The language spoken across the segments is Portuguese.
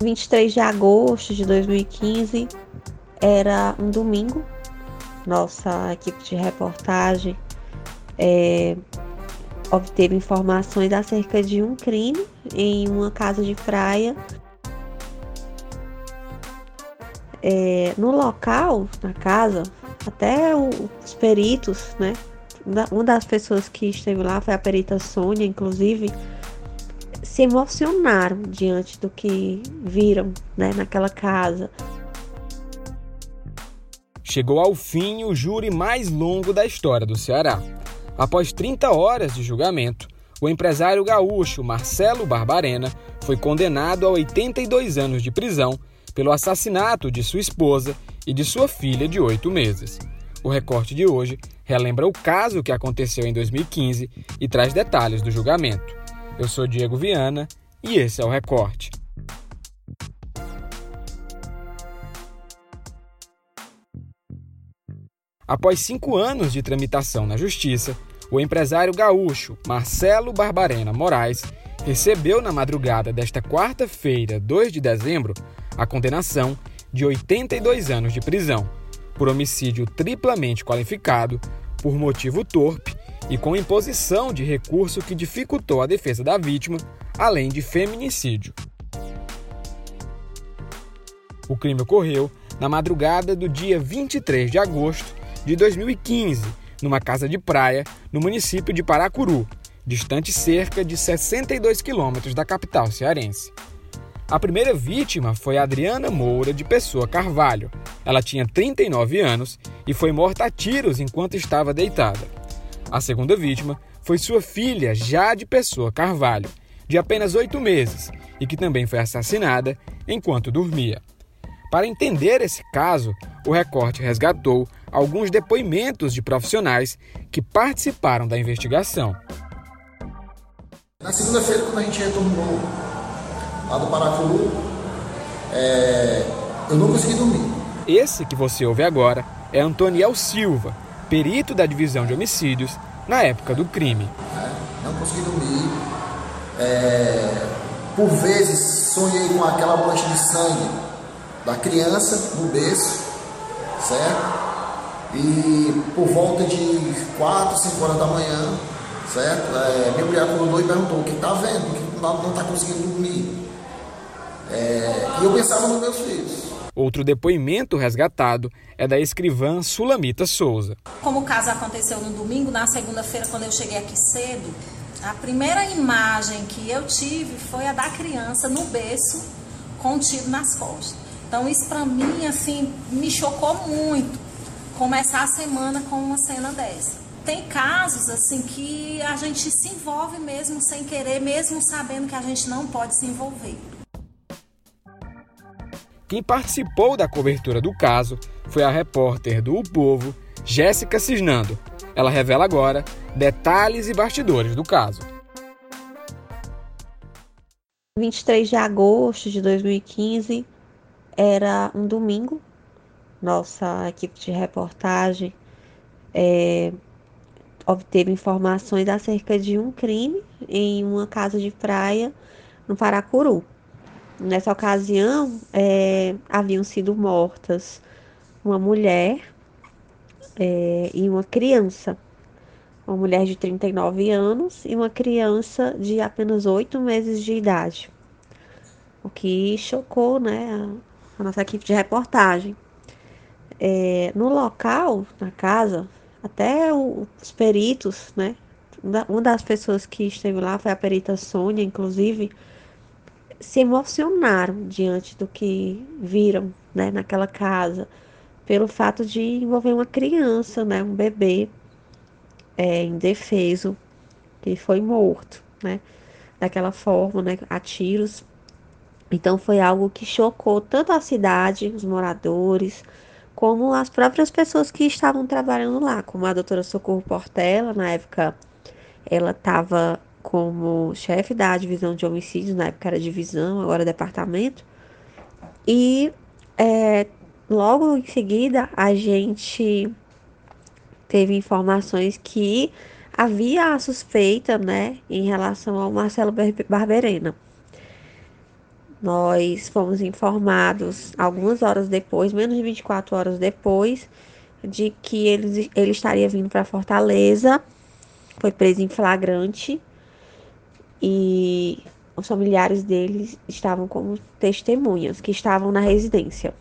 23 de agosto de 2015 era um domingo. Nossa equipe de reportagem é, obteve informações acerca de um crime em uma casa de praia. É, no local, na casa, até os peritos, né? Uma das pessoas que esteve lá foi a perita Sônia, inclusive, se emocionaram diante do que viram né, naquela casa. Chegou ao fim o júri mais longo da história do Ceará. Após 30 horas de julgamento, o empresário gaúcho Marcelo Barbarena foi condenado a 82 anos de prisão pelo assassinato de sua esposa e de sua filha de oito meses. O recorte de hoje relembra o caso que aconteceu em 2015 e traz detalhes do julgamento. Eu sou Diego Viana e esse é o recorte. Após cinco anos de tramitação na Justiça, o empresário gaúcho Marcelo Barbarena Moraes recebeu na madrugada desta quarta-feira, 2 de dezembro, a condenação de 82 anos de prisão por homicídio triplamente qualificado, por motivo torpe e com imposição de recurso que dificultou a defesa da vítima, além de feminicídio. O crime ocorreu na madrugada do dia 23 de agosto de 2015 numa casa de praia no município de Paracuru, distante cerca de 62 quilômetros da capital cearense. A primeira vítima foi Adriana Moura de Pessoa Carvalho. Ela tinha 39 anos e foi morta a tiros enquanto estava deitada. A segunda vítima foi sua filha, Jade Pessoa Carvalho, de apenas oito meses, e que também foi assassinada enquanto dormia. Para entender esse caso, o recorte resgatou alguns depoimentos de profissionais que participaram da investigação. Na segunda-feira, quando a gente retornou lá do Paracuru, é... eu não consegui dormir. Esse que você ouve agora é Antoniel Silva, perito da divisão de homicídios na época do crime. É, não consegui dormir. É... Por vezes sonhei com aquela mancha de sangue da criança no berço, certo? E por volta de 4, 5 horas da manhã, certo? É, meu criado acordou e perguntou: o que está vendo? O que não está conseguindo dormir? É, e eu pensava nos meus filhos. Outro depoimento resgatado é da escrivã Sulamita Souza. Como o caso aconteceu no domingo, na segunda-feira, quando eu cheguei aqui cedo, a primeira imagem que eu tive foi a da criança no berço, com tiro nas costas. Então, isso para mim, assim, me chocou muito começar a semana com uma cena dessa. Tem casos assim que a gente se envolve mesmo sem querer, mesmo sabendo que a gente não pode se envolver. Quem participou da cobertura do caso foi a repórter do O Povo, Jéssica Cisnando. Ela revela agora detalhes e bastidores do caso. 23 de agosto de 2015 era um domingo nossa equipe de reportagem é, obteve informações acerca de um crime em uma casa de praia no Paracuru. Nessa ocasião, é, haviam sido mortas uma mulher é, e uma criança. Uma mulher de 39 anos e uma criança de apenas 8 meses de idade. O que chocou né, a, a nossa equipe de reportagem. É, no local, na casa, até os peritos, né? Uma das pessoas que esteve lá foi a perita Sônia, inclusive, se emocionaram diante do que viram né, naquela casa, pelo fato de envolver uma criança, né, um bebê é, indefeso, que foi morto, né, daquela forma, né, a tiros. Então foi algo que chocou tanto a cidade, os moradores, como as próprias pessoas que estavam trabalhando lá, como a doutora Socorro Portela, na época ela estava como chefe da divisão de homicídios, na época era divisão, agora departamento, e é, logo em seguida a gente teve informações que havia a suspeita, né, em relação ao Marcelo Barberena. nós fomos informados algumas horas depois, menos de 24 horas depois, de que ele, ele estaria vindo para Fortaleza. Foi preso em flagrante e os familiares dele estavam como testemunhas que estavam na residência.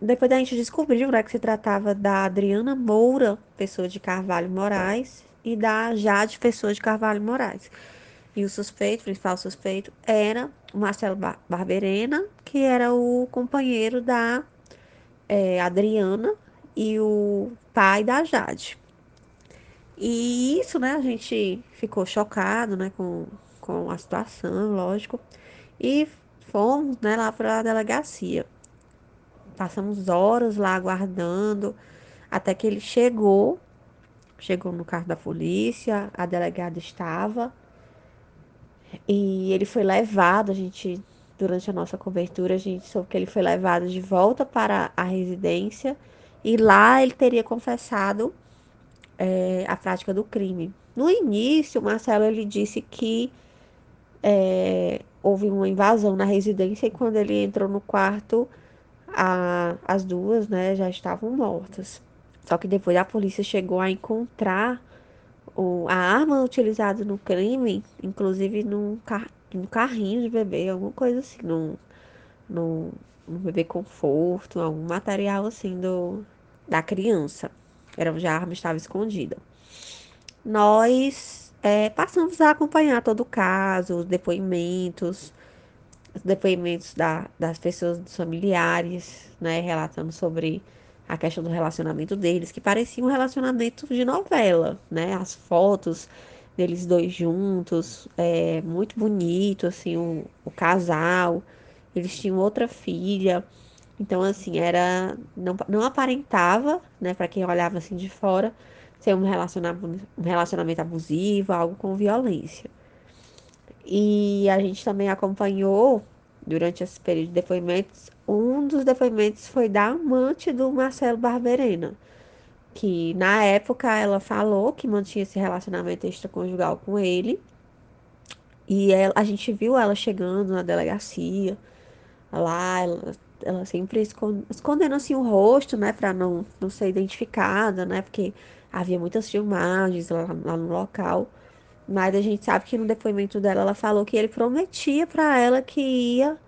Depois a gente descobriu né, que se tratava da Adriana Moura, pessoa de Carvalho Moraes, e da Jade, pessoa de Carvalho Moraes. E o suspeito, o principal suspeito, era o Marcelo Barberena, que era o companheiro da é, Adriana e o pai da Jade. E isso, né, a gente ficou chocado, né, com, com a situação, lógico, e fomos, né, lá para a delegacia. Passamos horas lá aguardando, até que ele chegou, chegou no carro da polícia, a delegada estava, e ele foi levado, a gente, durante a nossa cobertura, a gente soube que ele foi levado de volta para a residência e lá ele teria confessado é, a prática do crime. No início, o Marcelo ele disse que é, houve uma invasão na residência e quando ele entrou no quarto, a, as duas né, já estavam mortas. Só que depois a polícia chegou a encontrar o, a arma utilizada no crime, inclusive num, car, num carrinho de bebê, alguma coisa assim, num, num, num bebê conforto, algum material assim do, da criança. Era onde a arma estava escondida. Nós é, passamos a acompanhar todo o caso, os depoimentos, os depoimentos da, das pessoas, dos familiares, né, relatando sobre a questão do relacionamento deles, que parecia um relacionamento de novela, né? As fotos deles dois juntos, é, muito bonito, assim, o, o casal. Eles tinham outra filha. Então, assim, era. Não, não aparentava, né, para quem olhava assim de fora, ser um relacionamento, um relacionamento abusivo, algo com violência. E a gente também acompanhou, durante esse período de depoimentos, um dos depoimentos foi da amante do Marcelo Barberena, que na época ela falou que mantinha esse relacionamento extraconjugal com ele. E ela, a gente viu ela chegando na delegacia, lá, ela, ela sempre escondendo assim o rosto, né, para não, não ser identificada, né, porque havia muitas filmagens lá, lá no local. Mas a gente sabe que no depoimento dela ela falou que ele prometia para ela que ia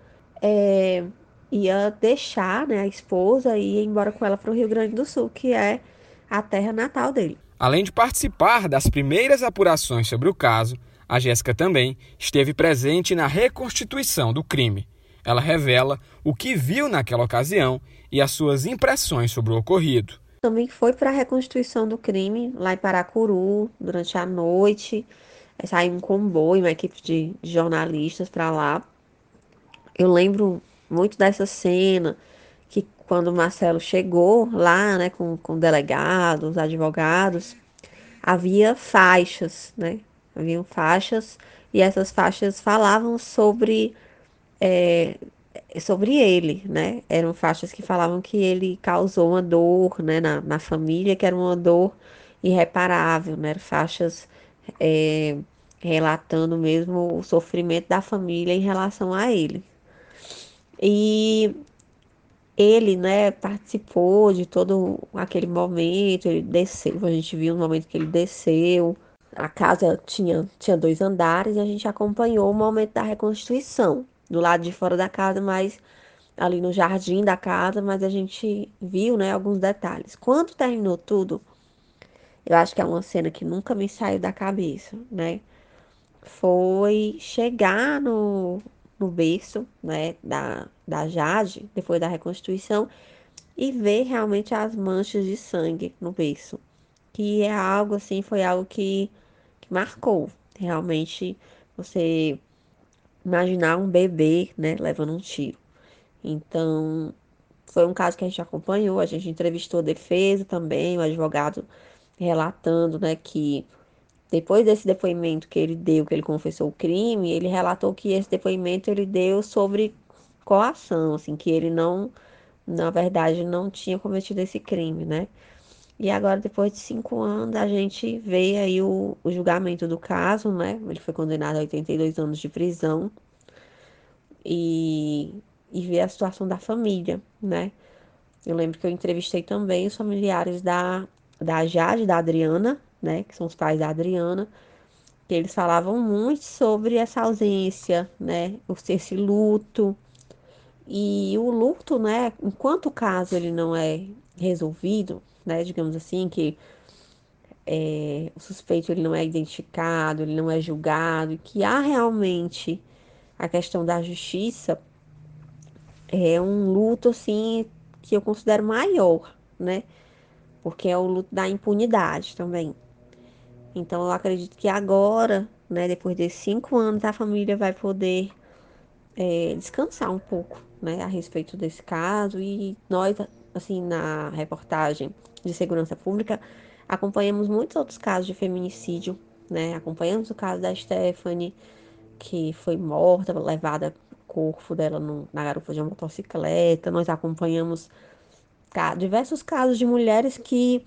é, ia deixar né, a esposa e ir embora com ela para o Rio Grande do Sul, que é a terra natal dele. Além de participar das primeiras apurações sobre o caso, a Jéssica também esteve presente na reconstituição do crime. Ela revela o que viu naquela ocasião e as suas impressões sobre o ocorrido. Também foi para a reconstituição do crime lá em Paracuru durante a noite. Saiu um comboio, uma equipe de jornalistas para lá. Eu lembro muito dessa cena que quando o Marcelo chegou lá, né, com, com delegados, advogados, havia faixas, né? Haviam faixas e essas faixas falavam sobre é, sobre ele, né? Eram faixas que falavam que ele causou uma dor, né, na, na família, que era uma dor irreparável, né? Faixas é, relatando mesmo o sofrimento da família em relação a ele, e ele, né, participou de todo aquele momento, ele desceu, a gente viu no momento que ele desceu. A casa tinha, tinha dois andares e a gente acompanhou o momento da reconstituição. Do lado de fora da casa, mas ali no jardim da casa, mas a gente viu, né, alguns detalhes. Quando terminou tudo, eu acho que é uma cena que nunca me saiu da cabeça, né? Foi chegar no, no berço, né, da, da Jade, depois da reconstituição, e ver realmente as manchas de sangue no berço. Que é algo assim, foi algo que, que marcou. Realmente você imaginar um bebê, né, levando um tiro. Então, foi um caso que a gente acompanhou, a gente entrevistou a defesa também, o advogado relatando, né, que depois desse depoimento que ele deu, que ele confessou o crime, ele relatou que esse depoimento ele deu sobre coação, assim, que ele não, na verdade, não tinha cometido esse crime, né? E agora, depois de cinco anos, a gente vê aí o, o julgamento do caso, né? Ele foi condenado a 82 anos de prisão. e, e ver a situação da família, né? Eu lembro que eu entrevistei também os familiares da, da Jade, da Adriana, né? Que são os pais da Adriana, que eles falavam muito sobre essa ausência, né? Esse luto. E o luto, né? Enquanto o caso ele não é resolvido, né? Digamos assim, que é, o suspeito ele não é identificado, ele não é julgado, que há realmente a questão da justiça, é um luto assim que eu considero maior, né? Porque é o luto da impunidade também. Então eu acredito que agora, né, depois de cinco anos, a família vai poder é, descansar um pouco, né, a respeito desse caso. E nós, assim, na reportagem de segurança pública, acompanhamos muitos outros casos de feminicídio, né? Acompanhamos o caso da Stephanie, que foi morta, levada corpo dela no, na garupa de uma motocicleta. Nós acompanhamos diversos casos de mulheres que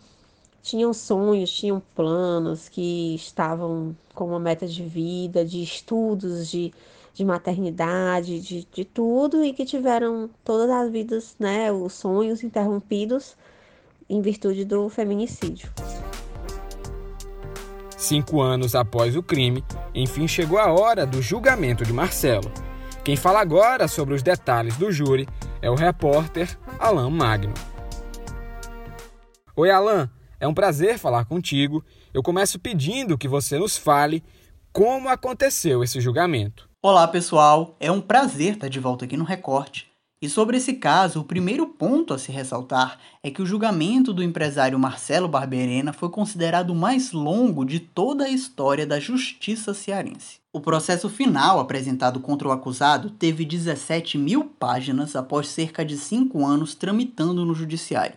tinham sonhos, tinham planos, que estavam com uma meta de vida, de estudos, de, de maternidade, de, de tudo, e que tiveram todas as vidas, né, os sonhos interrompidos em virtude do feminicídio. Cinco anos após o crime, enfim chegou a hora do julgamento de Marcelo. Quem fala agora sobre os detalhes do júri é o repórter Alain Magno. Oi, Alain, é um prazer falar contigo. Eu começo pedindo que você nos fale como aconteceu esse julgamento. Olá, pessoal. É um prazer estar de volta aqui no Recorte. E sobre esse caso, o primeiro ponto a se ressaltar é que o julgamento do empresário Marcelo Barberena foi considerado o mais longo de toda a história da justiça cearense. O processo final apresentado contra o acusado teve 17 mil páginas após cerca de cinco anos tramitando no judiciário.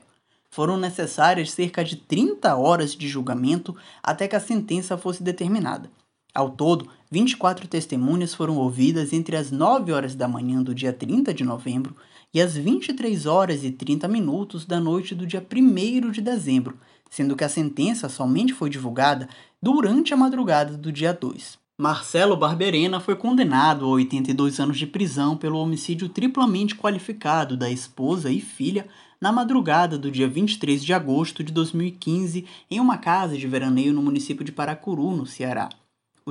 Foram necessárias cerca de 30 horas de julgamento até que a sentença fosse determinada. Ao todo, 24 testemunhas foram ouvidas entre as 9 horas da manhã do dia 30 de novembro e as 23 horas e 30 minutos da noite do dia 1 de dezembro, sendo que a sentença somente foi divulgada durante a madrugada do dia 2. Marcelo Barberena foi condenado a 82 anos de prisão pelo homicídio triplamente qualificado da esposa e filha na madrugada do dia 23 de agosto de 2015 em uma casa de veraneio no município de Paracuru, no Ceará.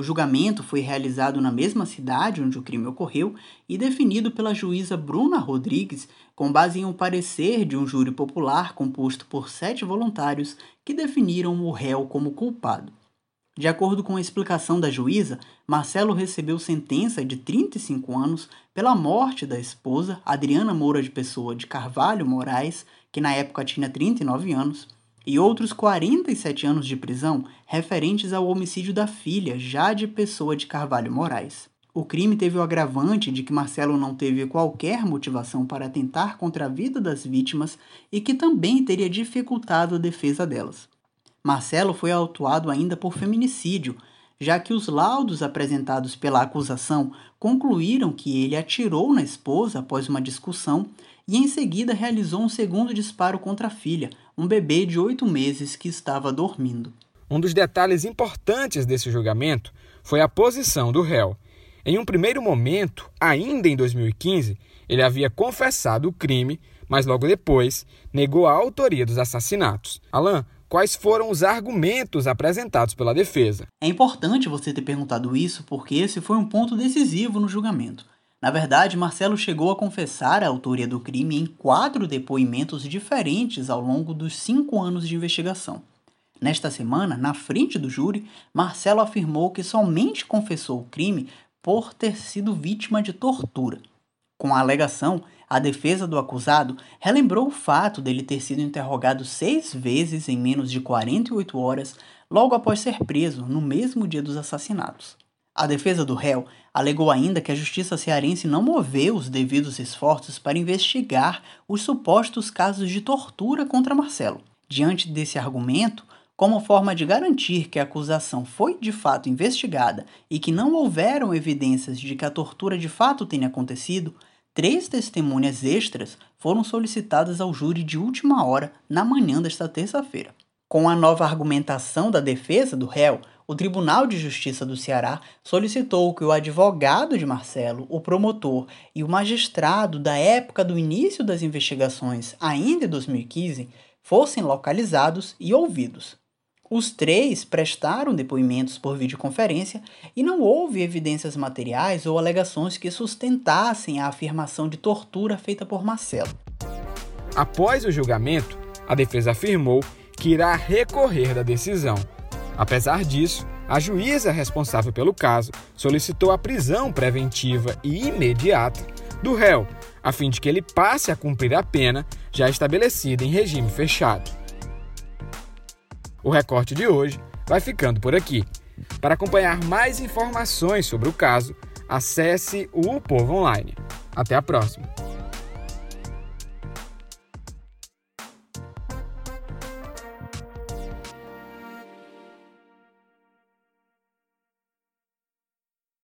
O julgamento foi realizado na mesma cidade onde o crime ocorreu e definido pela juíza Bruna Rodrigues com base em um parecer de um júri popular composto por sete voluntários que definiram o réu como culpado. De acordo com a explicação da juíza, Marcelo recebeu sentença de 35 anos pela morte da esposa, Adriana Moura de Pessoa de Carvalho Moraes, que na época tinha 39 anos, e outros 47 anos de prisão referentes ao homicídio da filha, Jade Pessoa de Carvalho Moraes. O crime teve o agravante de que Marcelo não teve qualquer motivação para atentar contra a vida das vítimas e que também teria dificultado a defesa delas. Marcelo foi autuado ainda por feminicídio, já que os laudos apresentados pela acusação concluíram que ele atirou na esposa após uma discussão e em seguida realizou um segundo disparo contra a filha, um bebê de oito meses que estava dormindo. Um dos detalhes importantes desse julgamento foi a posição do réu. Em um primeiro momento, ainda em 2015, ele havia confessado o crime, mas logo depois negou a autoria dos assassinatos. Alain, quais foram os argumentos apresentados pela defesa. É importante você ter perguntado isso porque esse foi um ponto decisivo no julgamento. Na verdade, Marcelo chegou a confessar a autoria do crime em quatro depoimentos diferentes ao longo dos cinco anos de investigação. Nesta semana, na frente do júri, Marcelo afirmou que somente confessou o crime por ter sido vítima de tortura. Com a alegação, a defesa do acusado relembrou o fato dele ter sido interrogado seis vezes em menos de 48 horas logo após ser preso, no mesmo dia dos assassinatos. A defesa do réu alegou ainda que a justiça cearense não moveu os devidos esforços para investigar os supostos casos de tortura contra Marcelo. Diante desse argumento, como forma de garantir que a acusação foi de fato investigada e que não houveram evidências de que a tortura de fato tenha acontecido, Três testemunhas extras foram solicitadas ao júri de última hora na manhã desta terça-feira. Com a nova argumentação da defesa do réu, o Tribunal de Justiça do Ceará solicitou que o advogado de Marcelo, o promotor e o magistrado da época do início das investigações, ainda em 2015, fossem localizados e ouvidos. Os três prestaram depoimentos por videoconferência e não houve evidências materiais ou alegações que sustentassem a afirmação de tortura feita por Marcelo. Após o julgamento, a defesa afirmou que irá recorrer da decisão. Apesar disso, a juíza responsável pelo caso solicitou a prisão preventiva e imediata do réu, a fim de que ele passe a cumprir a pena já estabelecida em regime fechado. O recorte de hoje vai ficando por aqui. Para acompanhar mais informações sobre o caso, acesse o Povo Online. Até a próxima!